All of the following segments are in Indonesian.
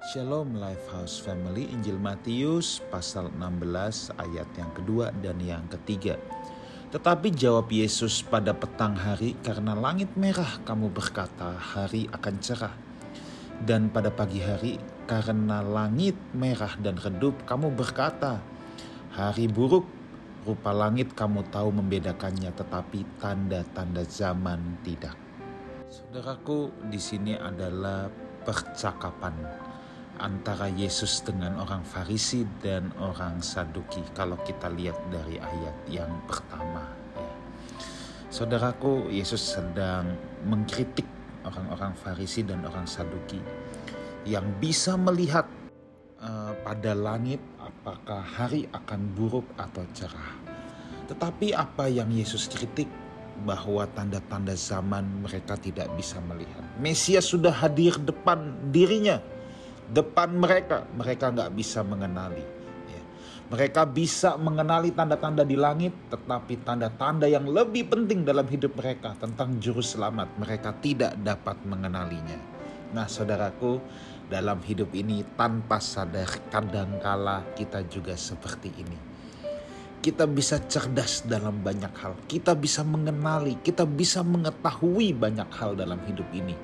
Shalom Lifehouse Family Injil Matius pasal 16 ayat yang kedua dan yang ketiga. Tetapi jawab Yesus pada petang hari karena langit merah kamu berkata hari akan cerah. Dan pada pagi hari karena langit merah dan redup kamu berkata hari buruk rupa langit kamu tahu membedakannya tetapi tanda-tanda zaman tidak. Saudaraku di sini adalah percakapan antara Yesus dengan orang Farisi dan orang Saduki kalau kita lihat dari ayat yang pertama ya. Saudaraku Yesus sedang mengkritik orang-orang Farisi dan orang Saduki yang bisa melihat uh, pada langit apakah hari akan buruk atau cerah. Tetapi apa yang Yesus kritik bahwa tanda-tanda zaman mereka tidak bisa melihat. Mesias sudah hadir depan dirinya depan mereka, mereka nggak bisa mengenali. Ya. Mereka bisa mengenali tanda-tanda di langit, tetapi tanda-tanda yang lebih penting dalam hidup mereka tentang juru selamat, mereka tidak dapat mengenalinya. Nah, saudaraku, dalam hidup ini tanpa sadar, kadangkala kita juga seperti ini. Kita bisa cerdas dalam banyak hal, kita bisa mengenali, kita bisa mengetahui banyak hal dalam hidup ini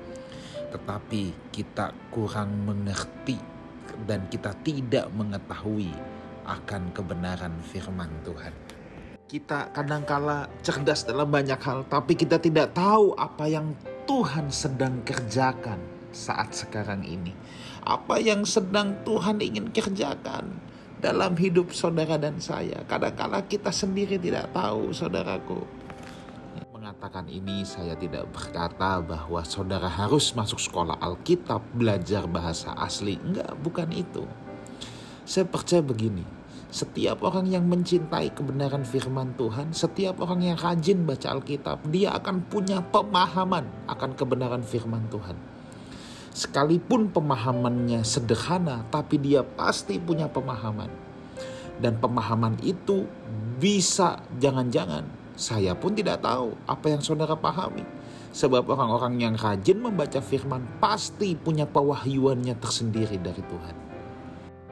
tetapi kita kurang mengerti dan kita tidak mengetahui akan kebenaran firman Tuhan. Kita kadangkala cerdas dalam banyak hal, tapi kita tidak tahu apa yang Tuhan sedang kerjakan saat sekarang ini. Apa yang sedang Tuhan ingin kerjakan dalam hidup saudara dan saya. Kadangkala kita sendiri tidak tahu, saudaraku mengatakan ini, saya tidak berkata bahwa saudara harus masuk sekolah Alkitab, belajar bahasa asli. Enggak, bukan itu. Saya percaya begini, setiap orang yang mencintai kebenaran firman Tuhan, setiap orang yang rajin baca Alkitab, dia akan punya pemahaman akan kebenaran firman Tuhan. Sekalipun pemahamannya sederhana, tapi dia pasti punya pemahaman. Dan pemahaman itu bisa jangan-jangan saya pun tidak tahu apa yang saudara pahami. Sebab orang-orang yang rajin membaca firman pasti punya pewahyuannya tersendiri dari Tuhan.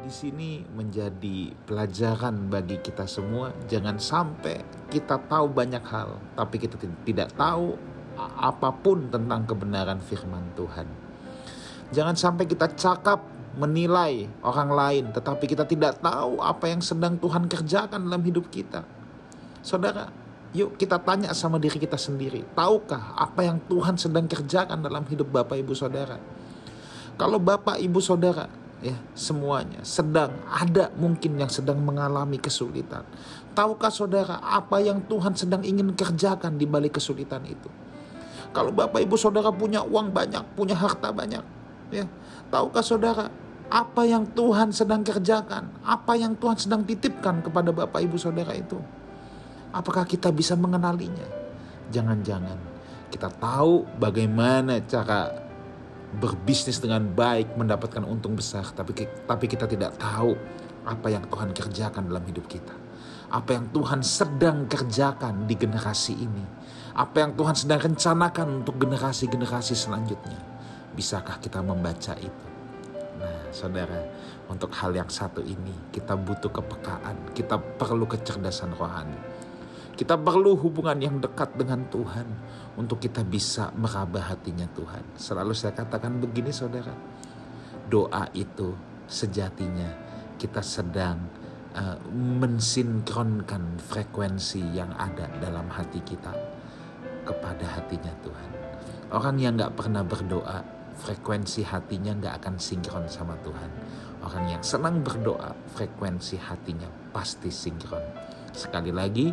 Di sini menjadi pelajaran bagi kita semua, jangan sampai kita tahu banyak hal, tapi kita tidak tahu apa pun tentang kebenaran firman Tuhan. Jangan sampai kita cakap menilai orang lain, tetapi kita tidak tahu apa yang sedang Tuhan kerjakan dalam hidup kita. Saudara, Yuk kita tanya sama diri kita sendiri. Tahukah apa yang Tuhan sedang kerjakan dalam hidup Bapak Ibu Saudara? Kalau Bapak Ibu Saudara ya semuanya sedang ada mungkin yang sedang mengalami kesulitan. Tahukah saudara apa yang Tuhan sedang ingin kerjakan di balik kesulitan itu? Kalau Bapak Ibu Saudara punya uang banyak, punya harta banyak, ya. Tahukah saudara apa yang Tuhan sedang kerjakan? Apa yang Tuhan sedang titipkan kepada Bapak Ibu Saudara itu? Apakah kita bisa mengenalinya? Jangan-jangan kita tahu bagaimana cara berbisnis dengan baik, mendapatkan untung besar, tapi tapi kita tidak tahu apa yang Tuhan kerjakan dalam hidup kita. Apa yang Tuhan sedang kerjakan di generasi ini. Apa yang Tuhan sedang rencanakan untuk generasi-generasi selanjutnya. Bisakah kita membaca itu? Nah, saudara, untuk hal yang satu ini kita butuh kepekaan, kita perlu kecerdasan rohani. Kita perlu hubungan yang dekat dengan Tuhan untuk kita bisa meraba hatinya Tuhan. Selalu saya katakan begini saudara, doa itu sejatinya kita sedang uh, mensinkronkan frekuensi yang ada dalam hati kita kepada hatinya Tuhan. Orang yang gak pernah berdoa, frekuensi hatinya gak akan sinkron sama Tuhan. Orang yang senang berdoa, frekuensi hatinya pasti sinkron. Sekali lagi,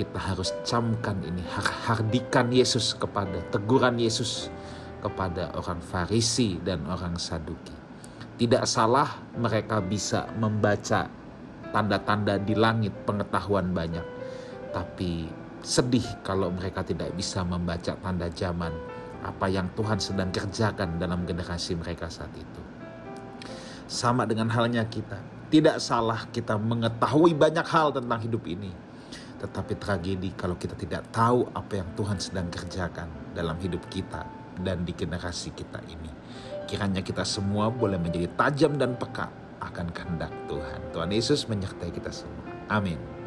kita harus camkan ini, hardikan Yesus kepada teguran Yesus kepada orang Farisi dan orang Saduki. Tidak salah mereka bisa membaca tanda-tanda di langit pengetahuan banyak. Tapi sedih kalau mereka tidak bisa membaca tanda zaman apa yang Tuhan sedang kerjakan dalam generasi mereka saat itu. Sama dengan halnya kita, tidak salah kita mengetahui banyak hal tentang hidup ini tetapi tragedi kalau kita tidak tahu apa yang Tuhan sedang kerjakan dalam hidup kita dan di generasi kita ini. kiranya kita semua boleh menjadi tajam dan peka akan kehendak Tuhan. Tuhan Yesus menyertai kita semua. Amin.